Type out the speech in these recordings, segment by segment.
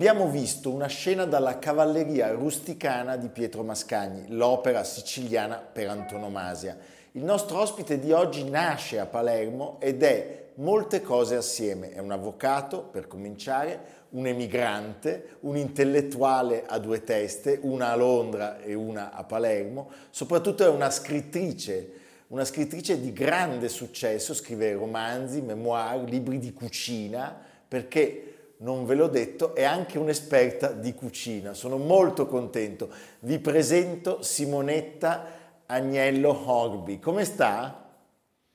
Abbiamo visto una scena dalla Cavalleria rusticana di Pietro Mascagni, l'opera siciliana per antonomasia. Il nostro ospite di oggi nasce a Palermo ed è molte cose assieme. È un avvocato, per cominciare, un emigrante, un intellettuale a due teste, una a Londra e una a Palermo. Soprattutto è una scrittrice, una scrittrice di grande successo, scrive romanzi, memoir, libri di cucina, perché non ve l'ho detto, è anche un'esperta di cucina. Sono molto contento. Vi presento Simonetta Agnello Horby. Come sta?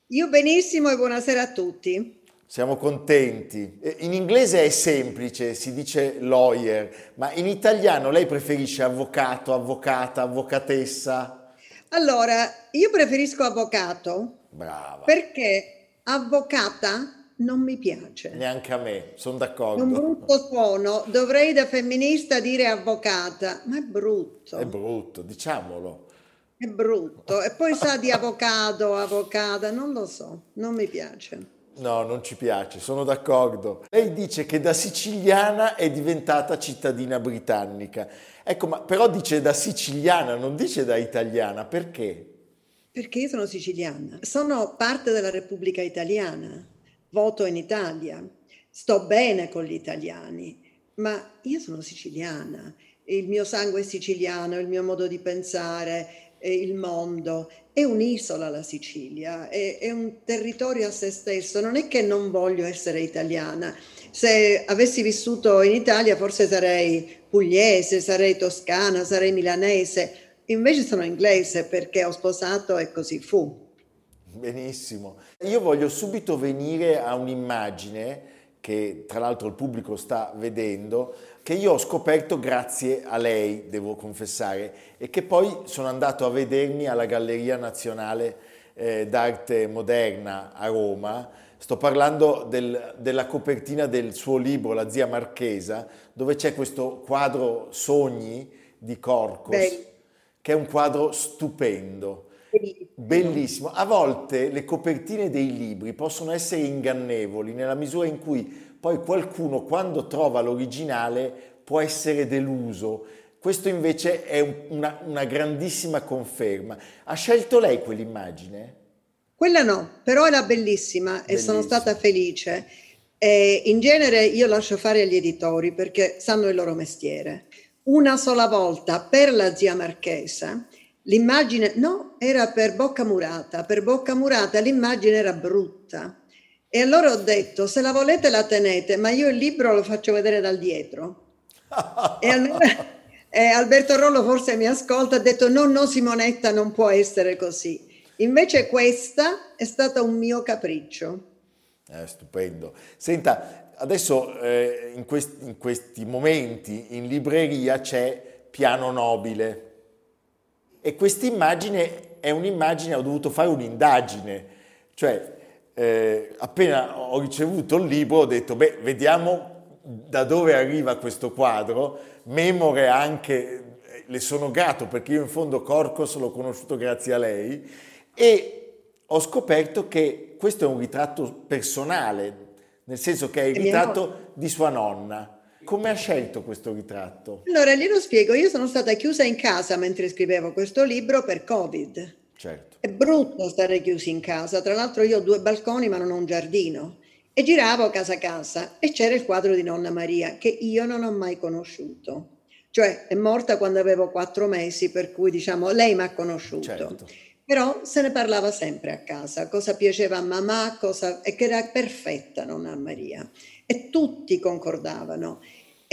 Io benissimo e buonasera a tutti. Siamo contenti. In inglese è semplice, si dice lawyer, ma in italiano lei preferisce avvocato, avvocata, avvocatessa? Allora, io preferisco avvocato Brava. perché avvocata non mi piace. Neanche a me, sono È un d'accordo. brutto suono, dovrei da femminista dire avvocata, ma è brutto, È brutto, diciamolo. è brutto. E poi sa di avvocato, avvocata, non lo so, non mi piace. No, non ci piace, sono d'accordo. Lei dice che da siciliana è diventata cittadina britannica. Ecco, ma però dice da siciliana, non dice da italiana, perché? Perché io sono siciliana, sono parte della Repubblica Italiana, voto in Italia, sto bene con gli italiani, ma io sono siciliana, il mio sangue è siciliano, il mio modo di pensare, eh, il mondo, è un'isola la Sicilia, è, è un territorio a se stesso, non è che non voglio essere italiana. Se avessi vissuto in Italia forse sarei pugliese, sarei toscana, sarei milanese, Invece sono inglese perché ho sposato e così fu. Benissimo. Io voglio subito venire a un'immagine che tra l'altro il pubblico sta vedendo, che io ho scoperto grazie a lei, devo confessare, e che poi sono andato a vedermi alla Galleria Nazionale eh, d'Arte Moderna a Roma. Sto parlando del- della copertina del suo libro, La zia Marchesa, dove c'è questo quadro Sogni di Corcos, Bello. che è un quadro stupendo. Bellissimo. A volte le copertine dei libri possono essere ingannevoli nella misura in cui poi qualcuno quando trova l'originale può essere deluso. Questo invece è un- una, una grandissima conferma. Ha scelto lei quell'immagine? Quella no, però era bellissima e sono Bellissima. stata felice. E in genere io lascio fare agli editori perché sanno il loro mestiere. Una sola volta per la zia Marchesa l'immagine, no, era per Bocca Murata. Per Bocca Murata l'immagine era brutta. E allora ho detto, se la volete la tenete, ma io il libro lo faccio vedere dal dietro. E allora eh, Alberto Rollo forse mi ascolta, ha detto no, no Simonetta, non può essere così. Invece questa è stata un mio capriccio. Eh, stupendo. Senta, adesso eh, in, quest- in questi momenti in libreria c'è Piano Nobile e questa immagine è un'immagine, ho dovuto fare un'indagine, cioè eh, appena ho ricevuto il libro ho detto, beh, vediamo da dove arriva questo quadro, memore anche, eh, le sono grato perché io in fondo Corcos l'ho conosciuto grazie a lei. E ho scoperto che questo è un ritratto personale, nel senso che è il ritratto di sua nonna. Come ha scelto questo ritratto? Allora, glielo spiego, io sono stata chiusa in casa mentre scrivevo questo libro per Covid. Certo. È brutto stare chiusi in casa, tra l'altro io ho due balconi ma non ho un giardino e giravo casa a casa e c'era il quadro di nonna Maria che io non ho mai conosciuto. Cioè è morta quando avevo quattro mesi, per cui diciamo lei mi ha conosciuto. Certo. Però se ne parlava sempre a casa, cosa piaceva a mamma, cosa... e che era perfetta nonna Maria. E tutti concordavano.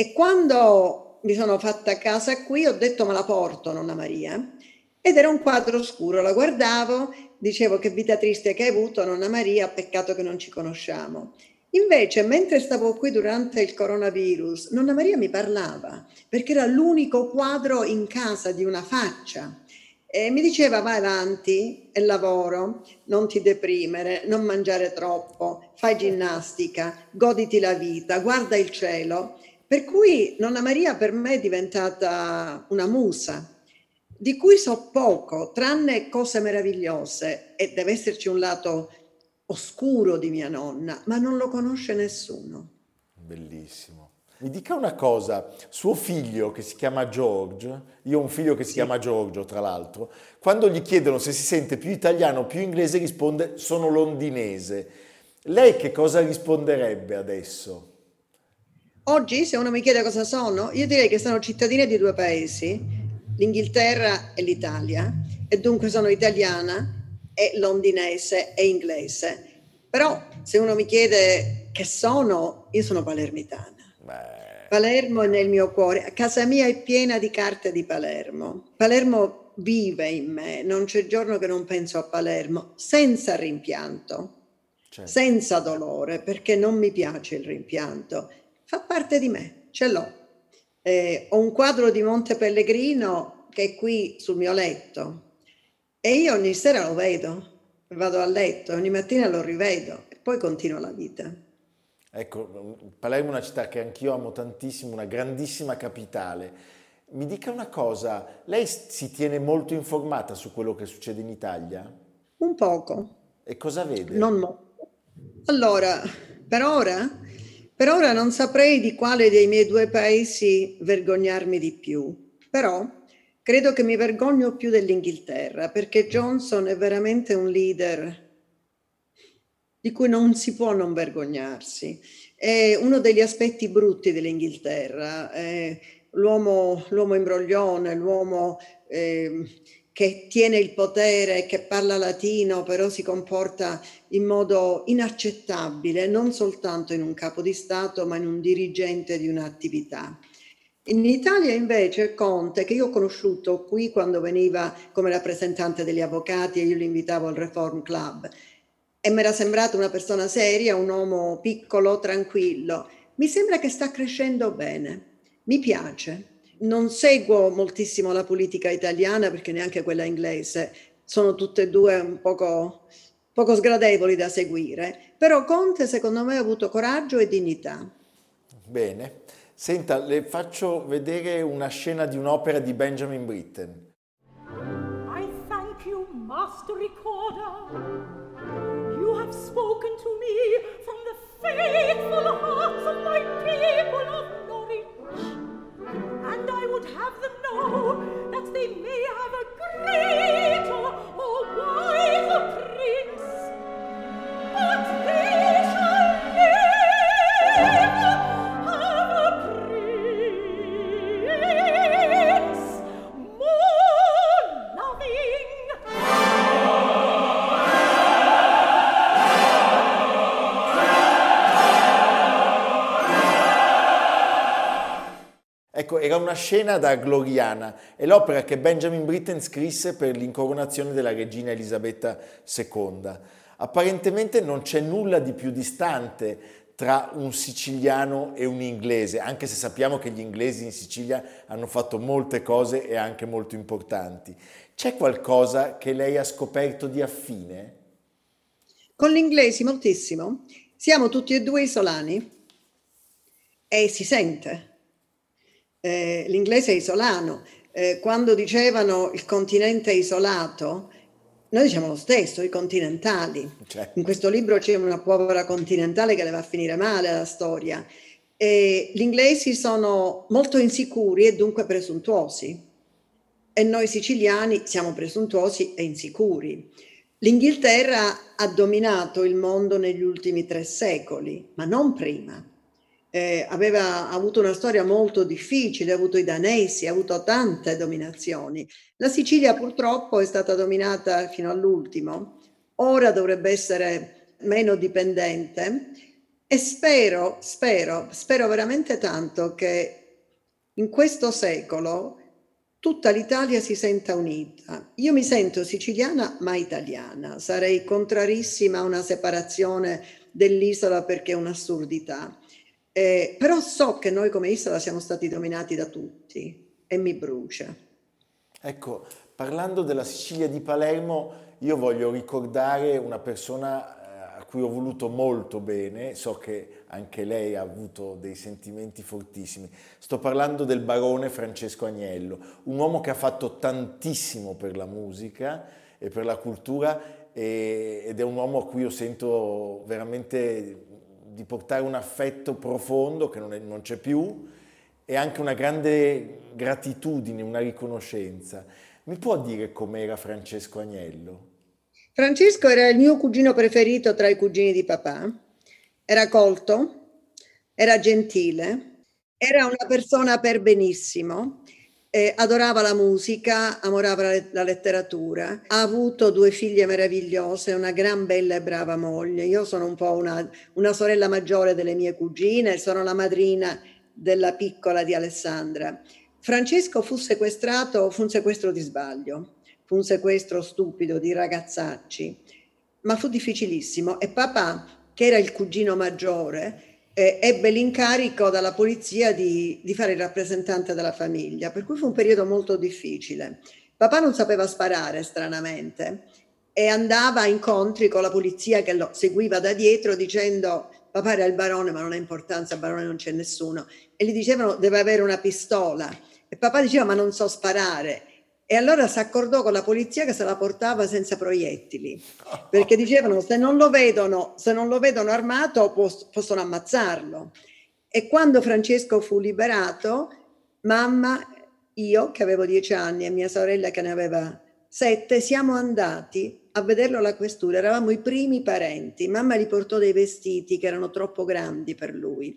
E quando mi sono fatta casa qui ho detto me la porto nonna Maria ed era un quadro scuro, la guardavo, dicevo che vita triste che hai avuto nonna Maria, peccato che non ci conosciamo. Invece, mentre stavo qui durante il coronavirus, Nonna Maria mi parlava perché era l'unico quadro in casa di una faccia. E mi diceva vai avanti, è lavoro, non ti deprimere, non mangiare troppo, fai ginnastica, goditi la vita, guarda il cielo. Per cui Nonna Maria per me è diventata una musa, di cui so poco, tranne cose meravigliose, e deve esserci un lato oscuro di mia nonna, ma non lo conosce nessuno. Bellissimo. Mi dica una cosa, suo figlio che si chiama George, io ho un figlio che si Sì. chiama Giorgio tra l'altro, quando gli chiedono se si sente più italiano o più inglese risponde sono londinese. Lei che cosa risponderebbe adesso? Oggi, se uno mi chiede cosa sono, io direi che sono cittadina di due paesi, l'Inghilterra e l'Italia, e dunque sono italiana e londinese e inglese. Però se uno mi chiede che sono, io sono palermitana. Beh, Palermo è nel mio cuore, casa mia è piena di carte di Palermo. Palermo vive in me, non c'è giorno che non penso a Palermo, senza rimpianto, certo. senza dolore, perché non mi piace il rimpianto. Fa parte di me, ce l'ho. Eh, ho un quadro di Monte Pellegrino che è qui sul mio letto e io ogni sera lo vedo, vado a letto, ogni mattina lo rivedo e poi continua la vita. Ecco, Palermo è una città che anch'io amo tantissimo, una grandissima capitale. Mi dica una cosa, lei si tiene molto informata su quello che succede in Italia? Un poco, E cosa vede? non molto. Allora, per ora, per ora non saprei di quale dei miei due paesi vergognarmi di più, però credo che mi vergogno più dell'Inghilterra perché Johnson è veramente un leader di cui non si può non vergognarsi. È uno degli aspetti brutti dell'Inghilterra, l'uomo, l'uomo imbroglione, l'uomo ehm, che tiene il potere, che parla latino, però si comporta in modo inaccettabile, non soltanto in un capo di Stato, ma in un dirigente di un'attività. In Italia invece Conte, che io ho conosciuto qui quando veniva come rappresentante degli avvocati e io li invitavo al Reform Club, e mi era sembrato una persona seria, un uomo piccolo, tranquillo. Mi sembra che sta crescendo bene, mi piace. Non seguo moltissimo la politica italiana perché neanche quella inglese, sono tutte e due un poco, poco sgradevoli da seguire, però Conte secondo me ha avuto coraggio e dignità. Bene. Senta, le faccio vedere una scena di un'opera di Benjamin Britten. I thank you, Master Recorder. You have spoken to me from the faithful hearts of my people would have them know that they may have a greater era una scena da Gloriana, è l'opera che Benjamin Britten scrisse per l'incoronazione della regina Elisabetta II. Apparentemente non c'è nulla di più distante tra un siciliano e un inglese, anche se sappiamo che gli inglesi in Sicilia hanno fatto molte cose e anche molto importanti. C'è qualcosa che lei ha scoperto di affine? Con gli inglesi moltissimo. Siamo tutti e due isolani e si sente. Eh, l'inglese è isolano. Eh, quando dicevano il continente isolato, noi diciamo lo stesso, i continentali. Cioè, In questo libro c'è una povera continentale che le va a finire male la storia. E gli inglesi sono molto insicuri e dunque presuntuosi. E noi siciliani siamo presuntuosi e insicuri. L'Inghilterra ha dominato il mondo negli ultimi tre secoli, ma non prima. Eh, aveva avuto una storia molto difficile, ha avuto i danesi, ha avuto tante dominazioni. La Sicilia purtroppo è stata dominata fino all'ultimo, ora dovrebbe essere meno dipendente e spero, spero, spero veramente tanto che in questo secolo tutta l'Italia si senta unita. Io mi sento siciliana ma italiana, sarei contrarissima a una separazione dell'isola perché è un'assurdità. Eh, però so che noi come isola siamo stati dominati da tutti e mi brucia. Ecco, parlando della Sicilia di Palermo, io voglio ricordare una persona cui ho voluto molto bene, so che anche lei ha avuto dei sentimenti fortissimi. Sto parlando del barone Francesco Agnello, un uomo che ha fatto tantissimo per la musica e per la cultura ed è un uomo a cui io sento veramente di portare un affetto profondo che non, è, non c'è più e anche una grande gratitudine, una riconoscenza. Mi può dire com'era Francesco Agnello? Francesco era il mio cugino preferito tra i cugini di papà. Era colto, era gentile, era una persona per benissimo, eh, adorava la musica, amorava la, letteratura, ha avuto due figlie meravigliose, una gran bella e brava moglie. Io sono un po' una, una sorella maggiore delle mie cugine, sono la madrina della piccola di Alessandra. Francesco fu sequestrato, fu un sequestro di sbaglio fu un sequestro stupido di ragazzacci, ma fu difficilissimo e papà, che era il cugino maggiore, eh, ebbe l'incarico dalla polizia di, di fare il rappresentante della famiglia, per cui fu un periodo molto difficile. Papà non sapeva sparare, stranamente, e andava a incontri con la polizia che lo seguiva da dietro dicendo papà era il barone ma non ha importanza, al barone non c'è nessuno e gli dicevano deve avere una pistola e papà diceva ma non so sparare e allora si accordò con la polizia che se la portava senza proiettili, perché dicevano se non lo vedono, se non lo vedono armato possono ammazzarlo. E quando Francesco fu liberato, mamma, io che avevo dieci anni e mia sorella che ne aveva sette, siamo andati a vederlo alla questura, eravamo i primi parenti. Mamma gli portò dei vestiti che erano troppo grandi per lui.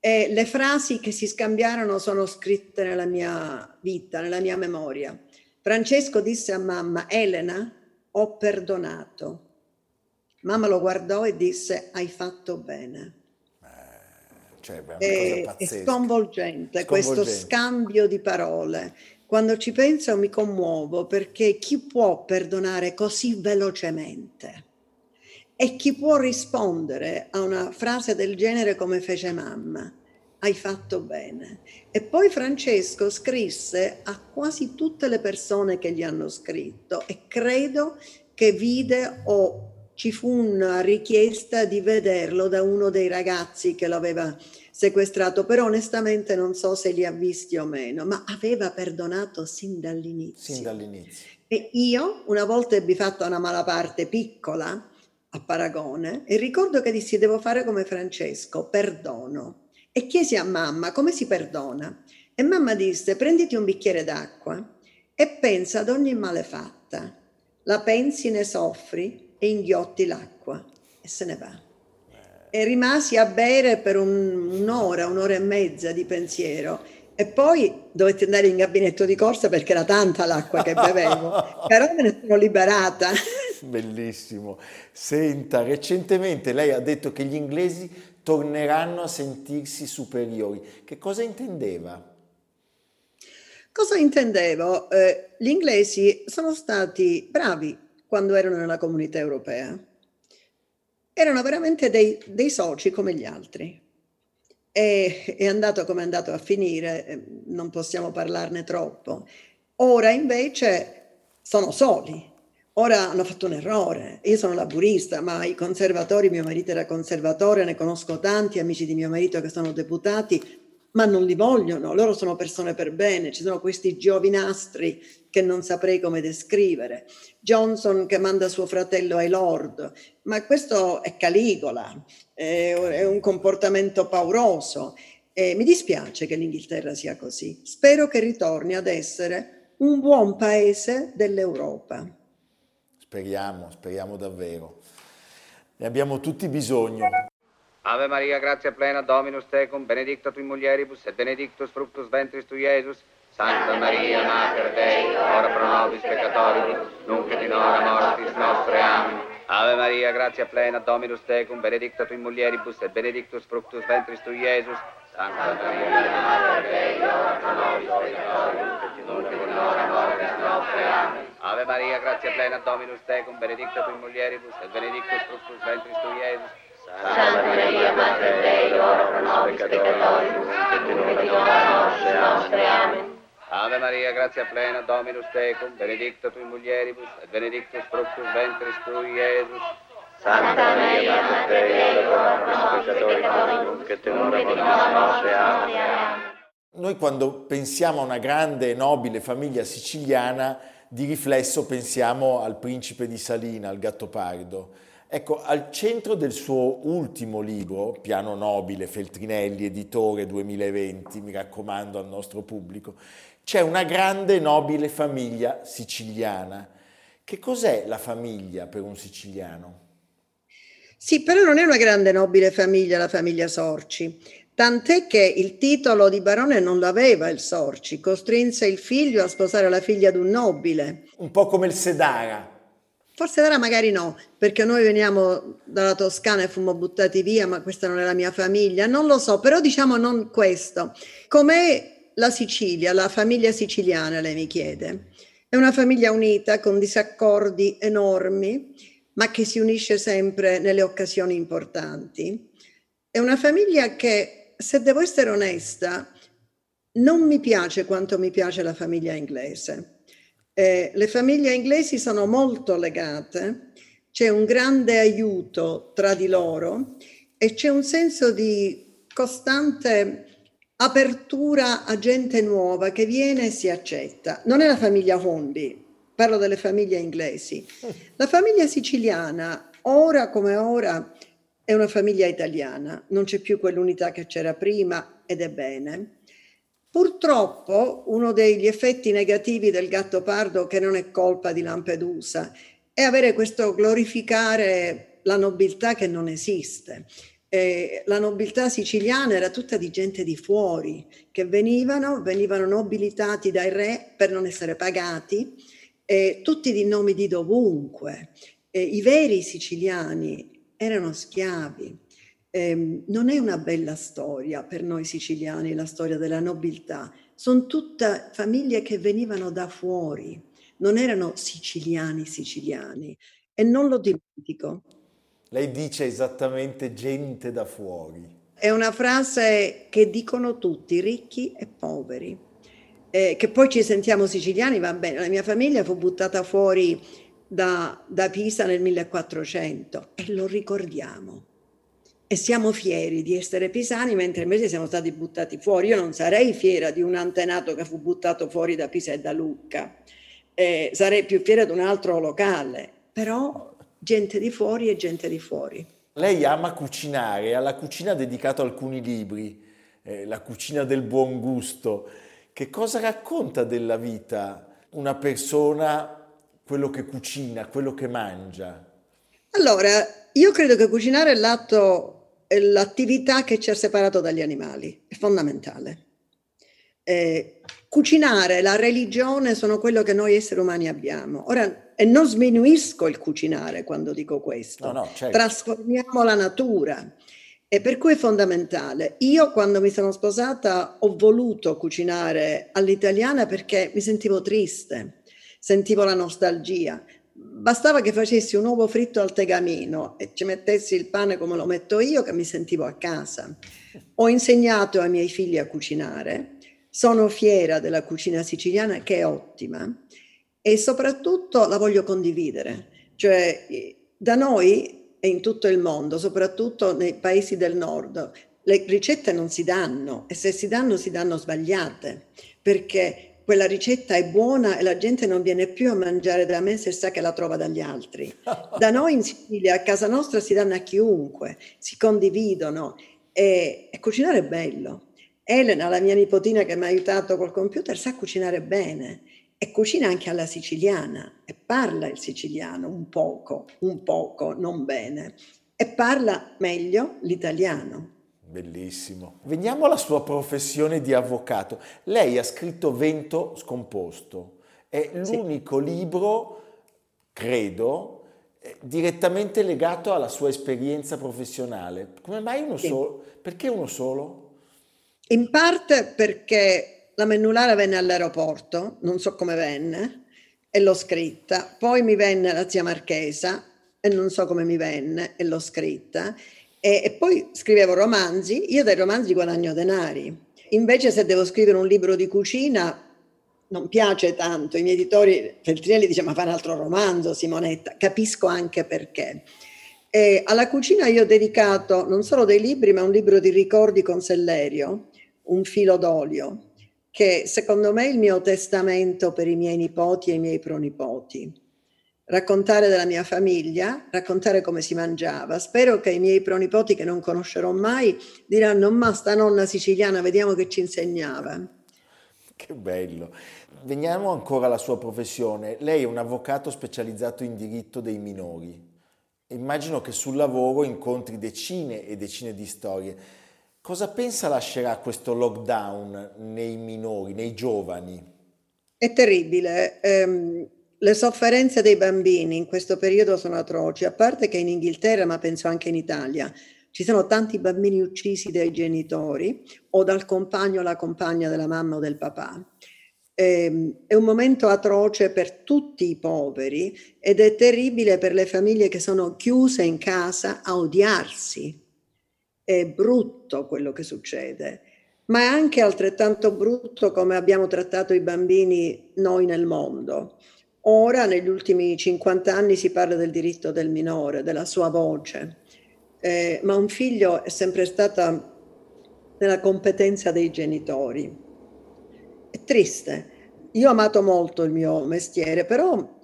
E le frasi che si scambiarono sono scritte nella mia vita, nella mia memoria. Francesco disse a mamma, Elena, ho perdonato. Mamma lo guardò e disse, hai fatto bene. Eh, cioè, è, è, sconvolgente, sconvolgente questo scambio di parole. Quando ci penso mi commuovo perché chi può perdonare così velocemente? E chi può rispondere a una frase del genere come fece mamma? Hai fatto bene. E poi Francesco scrisse a quasi tutte le persone che gli hanno scritto e credo che vide o ci fu una richiesta di vederlo da uno dei ragazzi che l'aveva sequestrato, però onestamente non so se li ha visti o meno, ma aveva perdonato sin dall'inizio. Sin dall'inizio. E io una volta ebbi fatto una malaparte piccola a Paragone e ricordo che dissi devo fare come Francesco, perdono e chiesi a mamma come si perdona. E mamma disse: Prenditi un bicchiere d'acqua e pensa ad ogni malefatta. La pensi, ne soffri e inghiotti l'acqua e se ne va. E rimasi a bere per un, un'ora, un'ora e mezza di pensiero. E poi dovetti andare in gabinetto di corsa perché era tanta l'acqua che bevevo, però me ne sono liberata. Bellissimo. Senta, recentemente lei ha detto che gli inglesi torneranno a sentirsi superiori. Che cosa intendeva? Cosa intendevo? Eh, gli inglesi sono stati bravi quando erano nella comunità europea. Erano veramente dei, dei soci come gli altri. E è andato come è andato a finire, eh, non possiamo parlarne troppo. Ora invece sono soli, Ora hanno fatto un errore, io sono laburista, ma i conservatori, mio marito era conservatore, ne conosco tanti amici di mio marito che sono deputati, ma non li vogliono, loro sono persone per bene, ci sono questi giovinastri che non saprei come descrivere, Johnson che manda suo fratello ai Lord, ma questo è Caligola, è un comportamento pauroso. E mi dispiace che l'Inghilterra sia così, spero che ritorni ad essere un buon paese dell'Europa. Speriamo, speriamo davvero. Ne abbiamo tutti bisogno. Ave Maria, grazia plena, Dominus tecum, benedicta tu in mulieribus, et benedictus fructus ventris tu, Iesus. Santa Maria, Mater Dei, ora pro nobis peccatoribus, nunc et in hora mortis nostre. Amen. Ave Maria, grazia plena, Dominus tecum, benedicta tu in mulieribus, et benedictus fructus ventris tu, Iesus. Santa Maria, Mater Dei, ora pro nobis peccatoribus, nunc et in hora mortis nostre. Amen. Ave Maria, grazia plena, Dominus tecum, benedicta tu in mulieribus, et benedictus fructus ventris tu, Iesus. Santa Maria, Mater Dei, ora pro nobis peccatoribus, et nunc et in hora nostre. Amen. Ave Maria, grazia plena, Dominus tecum, benedicta tu in mulieribus, et benedictus fructus ventris tu, Iesus. Santa Maria, Mater Dei, ora pro nobis peccatoribus, nunc et in hora nostre. Amen. Noi quando pensiamo a una grande e nobile famiglia siciliana, di riflesso pensiamo al principe di Salina, al Gattopardo. Ecco, al centro del suo ultimo libro, Piano Nobile, Feltrinelli, editore 2020, mi raccomando al nostro pubblico, c'è una grande nobile famiglia siciliana. Che cos'è la famiglia per un siciliano? Sì, però non è una grande nobile famiglia la famiglia Sorci. Tant'è che il titolo di barone non l'aveva il Sorci, costrinse il figlio a sposare la figlia di un nobile. Un po' come il Sedara. Forse ora magari no, perché noi veniamo dalla Toscana e fummo buttati via, ma questa non è la mia famiglia, non lo so, però diciamo non questo. Com'è la Sicilia, la famiglia siciliana, lei mi chiede? È una famiglia unita con disaccordi enormi, ma che si unisce sempre nelle occasioni importanti. È una famiglia che, se devo essere onesta, non mi piace quanto mi piace la famiglia inglese. Eh, le famiglie inglesi sono molto legate, c'è un grande aiuto tra di loro e c'è un senso di costante apertura a gente nuova che viene e si accetta. Non è la famiglia Hornby, parlo delle famiglie inglesi. La famiglia siciliana, ora come ora, è una famiglia italiana, non c'è più quell'unità che c'era prima ed è bene. Purtroppo uno degli effetti negativi del gatto pardo, che non è colpa di Lampedusa, è avere questo glorificare la nobiltà che non esiste. Eh, la nobiltà siciliana era tutta di gente di fuori che venivano, venivano nobilitati dai re per non essere pagati, eh, tutti di nomi di dovunque. Eh, I veri siciliani erano schiavi, eh, non è una bella storia per noi siciliani, la storia della nobiltà. Sono tutte famiglie che venivano da fuori, non erano siciliani siciliani e non lo dimentico. Lei dice esattamente gente da fuori. È una frase che dicono tutti, ricchi e poveri. Eh, che poi ci sentiamo siciliani, va bene, la mia famiglia fu buttata fuori da, da Pisa nel 1400 e lo ricordiamo e siamo fieri di essere pisani, mentre invece siamo stati buttati fuori. Io non sarei fiera di un antenato che fu buttato fuori da Pisa e da Lucca, eh, sarei più fiera di un altro locale, però gente di fuori e gente di fuori. Lei ama cucinare, alla cucina ha dedicato alcuni libri, eh, La cucina del buon gusto. Che cosa racconta della vita una persona, quello che cucina, quello che mangia? Allora, io credo che cucinare è l'atto l'attività che ci ha separato dagli animali, è fondamentale. Eh, cucinare, la religione sono quello che noi esseri umani abbiamo. Ora, e non sminuisco il cucinare quando dico questo, no, no, certo. trasformiamo la natura. E per cui è fondamentale. Io quando mi sono sposata ho voluto cucinare all'italiana perché mi sentivo triste, sentivo la nostalgia bastava che facessi un uovo fritto al tegamino e ci mettessi il pane come lo metto io, che mi sentivo a casa. Ho insegnato ai miei figli a cucinare, sono fiera della cucina siciliana che è ottima e soprattutto la voglio condividere. Cioè, da noi e in tutto il mondo, soprattutto nei paesi del nord, le ricette non si danno e se si danno si danno sbagliate perché quella ricetta è buona e la gente non viene più a mangiare da me se sa che la trova dagli altri. Da noi in Sicilia, a casa nostra, si danno a chiunque, si condividono e, e cucinare è bello. Elena, la mia nipotina che mi ha aiutato col computer, sa cucinare bene e cucina anche alla siciliana e parla il siciliano un poco, un poco, non bene, e parla meglio l'italiano. Bellissimo. Veniamo alla sua professione di avvocato. Lei ha scritto Vento scomposto. È l'unico sì. libro, credo, eh, direttamente legato alla sua esperienza professionale. Come mai uno sì. solo? Perché uno solo? In parte perché la Mennulara venne all'aeroporto, non so come venne, e l'ho scritta. Poi mi venne la zia Marchesa e non so come mi venne e l'ho scritta. E, e poi scrivevo romanzi, io dai romanzi guadagno denari. Invece se devo scrivere un libro di cucina non piace tanto, i miei editori, Feltrinelli dice ma fa un altro romanzo Simonetta, capisco anche perché. E alla cucina io ho dedicato non solo dei libri, ma un libro di ricordi con Sellerio, un filo d'olio, che secondo me è il mio testamento per i miei nipoti e i miei pronipoti raccontare della mia famiglia, raccontare come si mangiava. Spero che i miei pronipoti che non conoscerò mai diranno ma sta nonna siciliana, vediamo che ci insegnava. Che bello. Veniamo ancora alla sua professione. Lei è un avvocato specializzato in diritto dei minori. Immagino che sul lavoro incontri decine e decine di storie. Cosa pensa lascerà questo lockdown nei minori, nei giovani? È terribile. Um, le sofferenze dei bambini in questo periodo sono atroci, a parte che in Inghilterra, ma penso anche in Italia, ci sono tanti bambini uccisi dai genitori o dal compagno o la compagna della mamma o del papà. Ehm, è un momento atroce per tutti i poveri ed è terribile per le famiglie che sono chiuse in casa a odiarsi. È brutto quello che succede, ma è anche altrettanto brutto come abbiamo trattato i bambini noi nel mondo. Ora, negli ultimi 50 anni, si parla del diritto del minore, della sua voce, eh, ma un figlio è sempre stata nella competenza dei genitori. È triste. Io ho amato molto il mio mestiere, però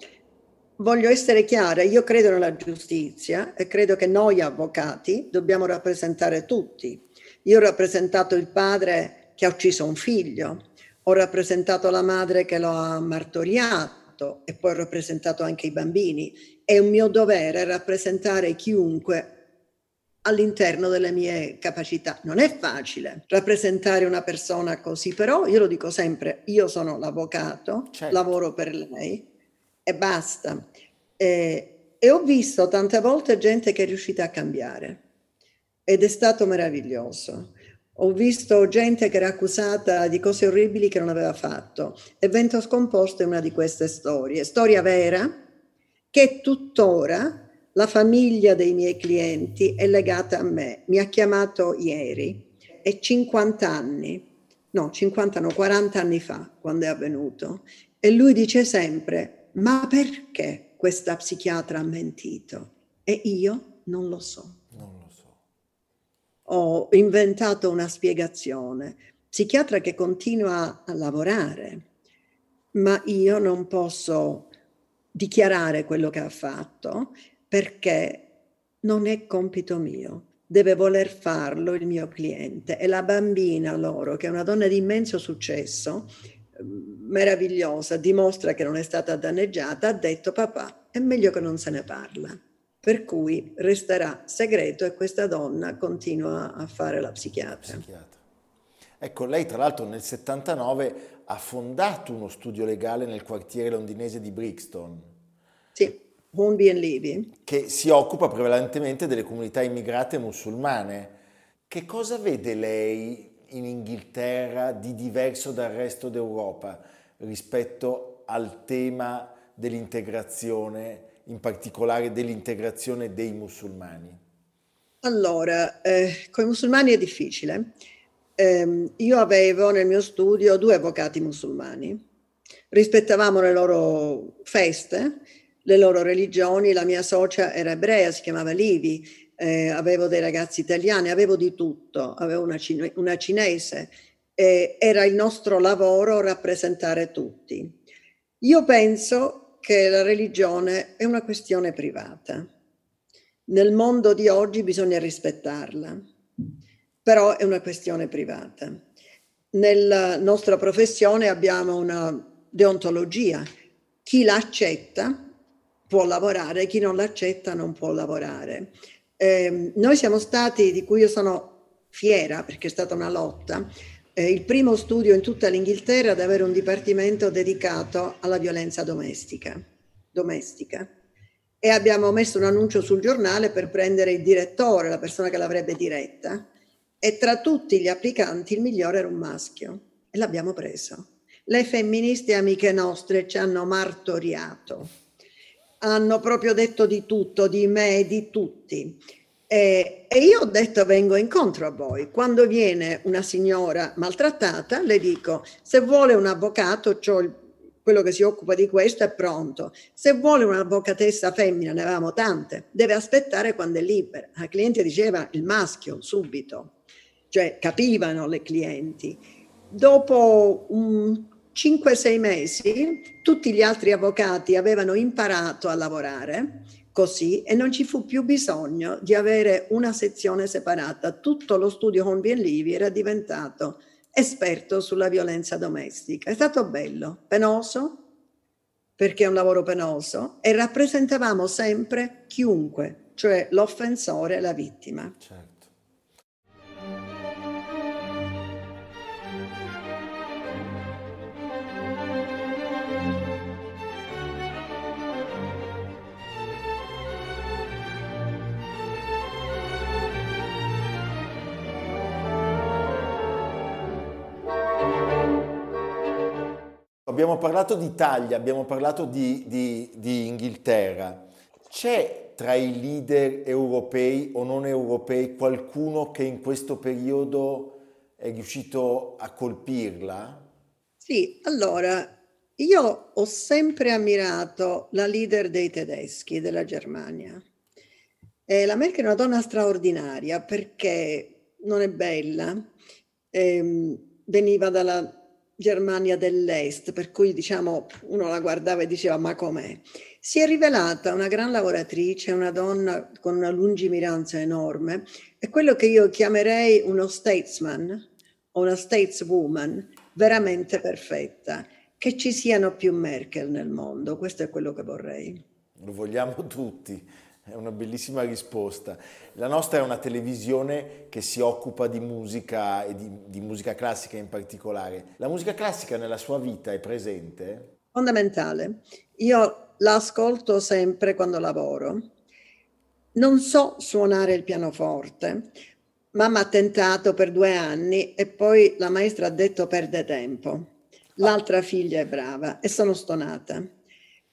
voglio essere chiara, io credo nella giustizia e credo che noi avvocati dobbiamo rappresentare tutti. Io ho rappresentato il padre che ha ucciso un figlio, ho rappresentato la madre che lo ha martoriato rappresentato e poi ho rappresentato anche i bambini. È un mio dovere rappresentare chiunque all'interno delle mie capacità. Non è facile rappresentare una persona così, però io lo dico sempre, io sono l'avvocato, certo. lavoro per lei e basta. E, e ho visto tante volte gente che è riuscita a cambiare ed è stato meraviglioso. Ho visto gente che era accusata di cose orribili che non aveva fatto. Evento scomposto è una di queste storie, storia vera, che tuttora la famiglia dei miei clienti è legata a me. Mi ha chiamato ieri e 50 anni, no, 50 no, 40 anni fa, quando è avvenuto, e lui dice sempre, ma perché questa psichiatra ha mentito? E io non lo so ho inventato una spiegazione. Psichiatra che continua a lavorare, ma io non posso dichiarare quello che ha fatto perché non è compito mio. Deve voler farlo il mio cliente e la bambina loro, che è una donna di immenso successo, meravigliosa, dimostra che non è stata danneggiata, ha detto papà, è meglio che non se ne parla per cui resterà segreto e questa donna continua a fare la psichiatra. psichiatra. Ecco, lei tra l'altro nel 79 ha fondato uno studio legale nel quartiere londinese di Brixton. Sì, Hornby and Levy. Che si occupa prevalentemente delle comunità immigrate musulmane. Che cosa vede lei in Inghilterra di diverso dal resto d'Europa rispetto al tema dell'integrazione in particolare dell'integrazione dei musulmani? Allora, eh, con i musulmani è difficile. Eh, io avevo nel mio studio due avvocati musulmani, rispettavamo le loro feste, le loro religioni, la mia socia era ebrea, si chiamava Livi, eh, avevo dei ragazzi italiani, avevo di tutto, avevo una, cine- una cinese, era il nostro lavoro rappresentare tutti. Io penso che la religione è una questione privata. Nel mondo di oggi bisogna rispettarla, però è una questione privata. Nella nostra professione abbiamo una deontologia. Chi l'accetta può lavorare, chi non l'accetta non può lavorare. Eh, noi siamo stati, di cui io sono fiera perché è stata una lotta, eh, il primo studio in tutta l'Inghilterra ad avere un dipartimento dedicato alla violenza domestica. domestica. E abbiamo messo un annuncio sul giornale per prendere il direttore, la persona che l'avrebbe diretta, e tra tutti gli applicanti il migliore era un maschio e l'abbiamo preso. Le femministe amiche nostre ci hanno martoriato, hanno proprio detto di tutto, di me, di tutti. E, e, io ho detto vengo incontro a voi. Quando viene una signora maltrattata, le dico se vuole un avvocato, il, quello che si occupa di questo è pronto. Se vuole un'avvocatessa femmina, ne avevamo tante, deve aspettare quando è libera. La cliente diceva il maschio subito, cioè capivano le clienti. Dopo un 5-6 mesi tutti gli altri avvocati avevano imparato a lavorare così e non ci fu più bisogno di avere una sezione separata. Tutto lo studio Hornby Livy era diventato esperto sulla violenza domestica. È stato bello, penoso, perché è un lavoro penoso, e rappresentavamo sempre chiunque, cioè l'offensore e la vittima. Certo. Abbiamo parlato d'Italia, abbiamo parlato di, di, di Inghilterra. C'è tra i leader europei o non europei qualcuno che in questo periodo è riuscito a colpirla? Sì, allora io ho sempre ammirato la leader dei tedeschi della Germania. Eh, la Merkel è una donna straordinaria perché non è bella, eh, veniva dalla Germania dell'Est, per cui diciamo uno la guardava e diceva ma com'è? Si è rivelata una gran lavoratrice, una donna con una lungimiranza enorme, è quello che io chiamerei uno statesman o una stateswoman veramente perfetta. Che ci siano più Merkel nel mondo, questo è quello che vorrei. Lo vogliamo tutti. È una bellissima risposta. La nostra è una televisione che si occupa di musica e di, di, musica classica in particolare. La musica classica nella sua vita è presente? Fondamentale. Io l'ascolto sempre quando lavoro. Non so suonare il pianoforte. Mamma ha tentato per due anni e poi la maestra ha detto perde tempo. L'altra figlia è brava e sono stonata.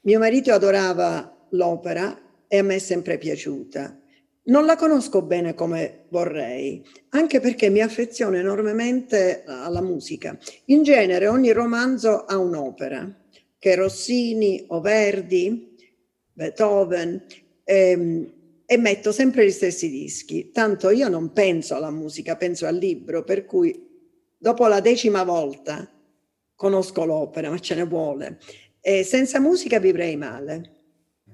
Mio marito adorava l'opera e a me è sempre piaciuta. Non la conosco bene come vorrei, anche perché mi affeziono enormemente alla musica. In genere ogni romanzo ha un'opera, che Rossini o Verdi, Beethoven, ehm, e metto sempre gli stessi dischi. Tanto io non penso alla musica, penso al libro, per cui dopo la decima volta conosco l'opera, ma ce ne vuole. E senza musica vivrei male.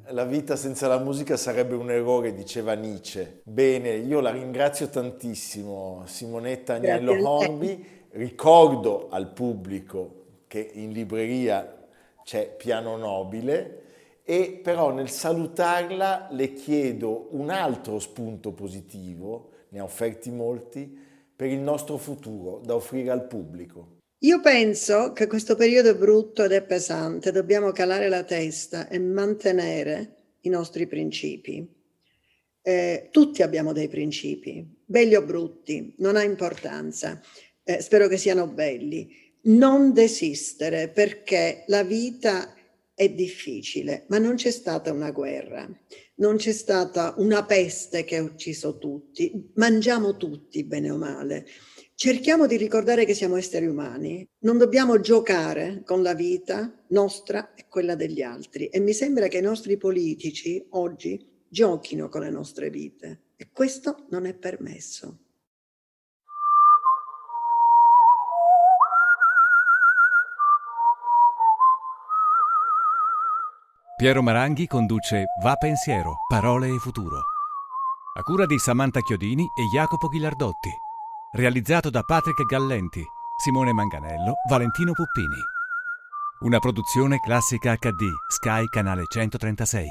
La vita senza la musica sarebbe un errore, diceva Nietzsche. Bene, io la ringrazio tantissimo, Simonetta Agnello Horby. Ricordo al pubblico che in libreria c'è Piano Nobile e però nel salutarla le chiedo un altro spunto positivo, ne ha offerti molti, per il nostro futuro da offrire al pubblico. Io penso che questo periodo è brutto ed è pesante, dobbiamo calare la testa e mantenere i nostri principi. Eh, tutti abbiamo dei principi, belli o brutti, non ha importanza, eh, spero che siano belli. Non desistere perché la vita è difficile, ma non c'è stata una guerra, non c'è stata una peste che ha ucciso tutti, mangiamo tutti bene o male cerchiamo di ricordare che siamo esseri umani, non dobbiamo giocare con la vita nostra e quella degli altri e mi sembra che i nostri politici oggi giochino con le nostre vite e questo non è permesso. Piero Maranghi conduce Va Pensiero, Parole e Futuro. A cura di Samantha Chiodini e Jacopo Ghilardotti realizzato da Patrick Gallenti, Simone Manganello, Valentino Puppini. Una produzione classica HD, Sky Canale 136,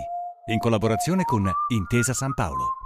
in collaborazione con Intesa San Paolo.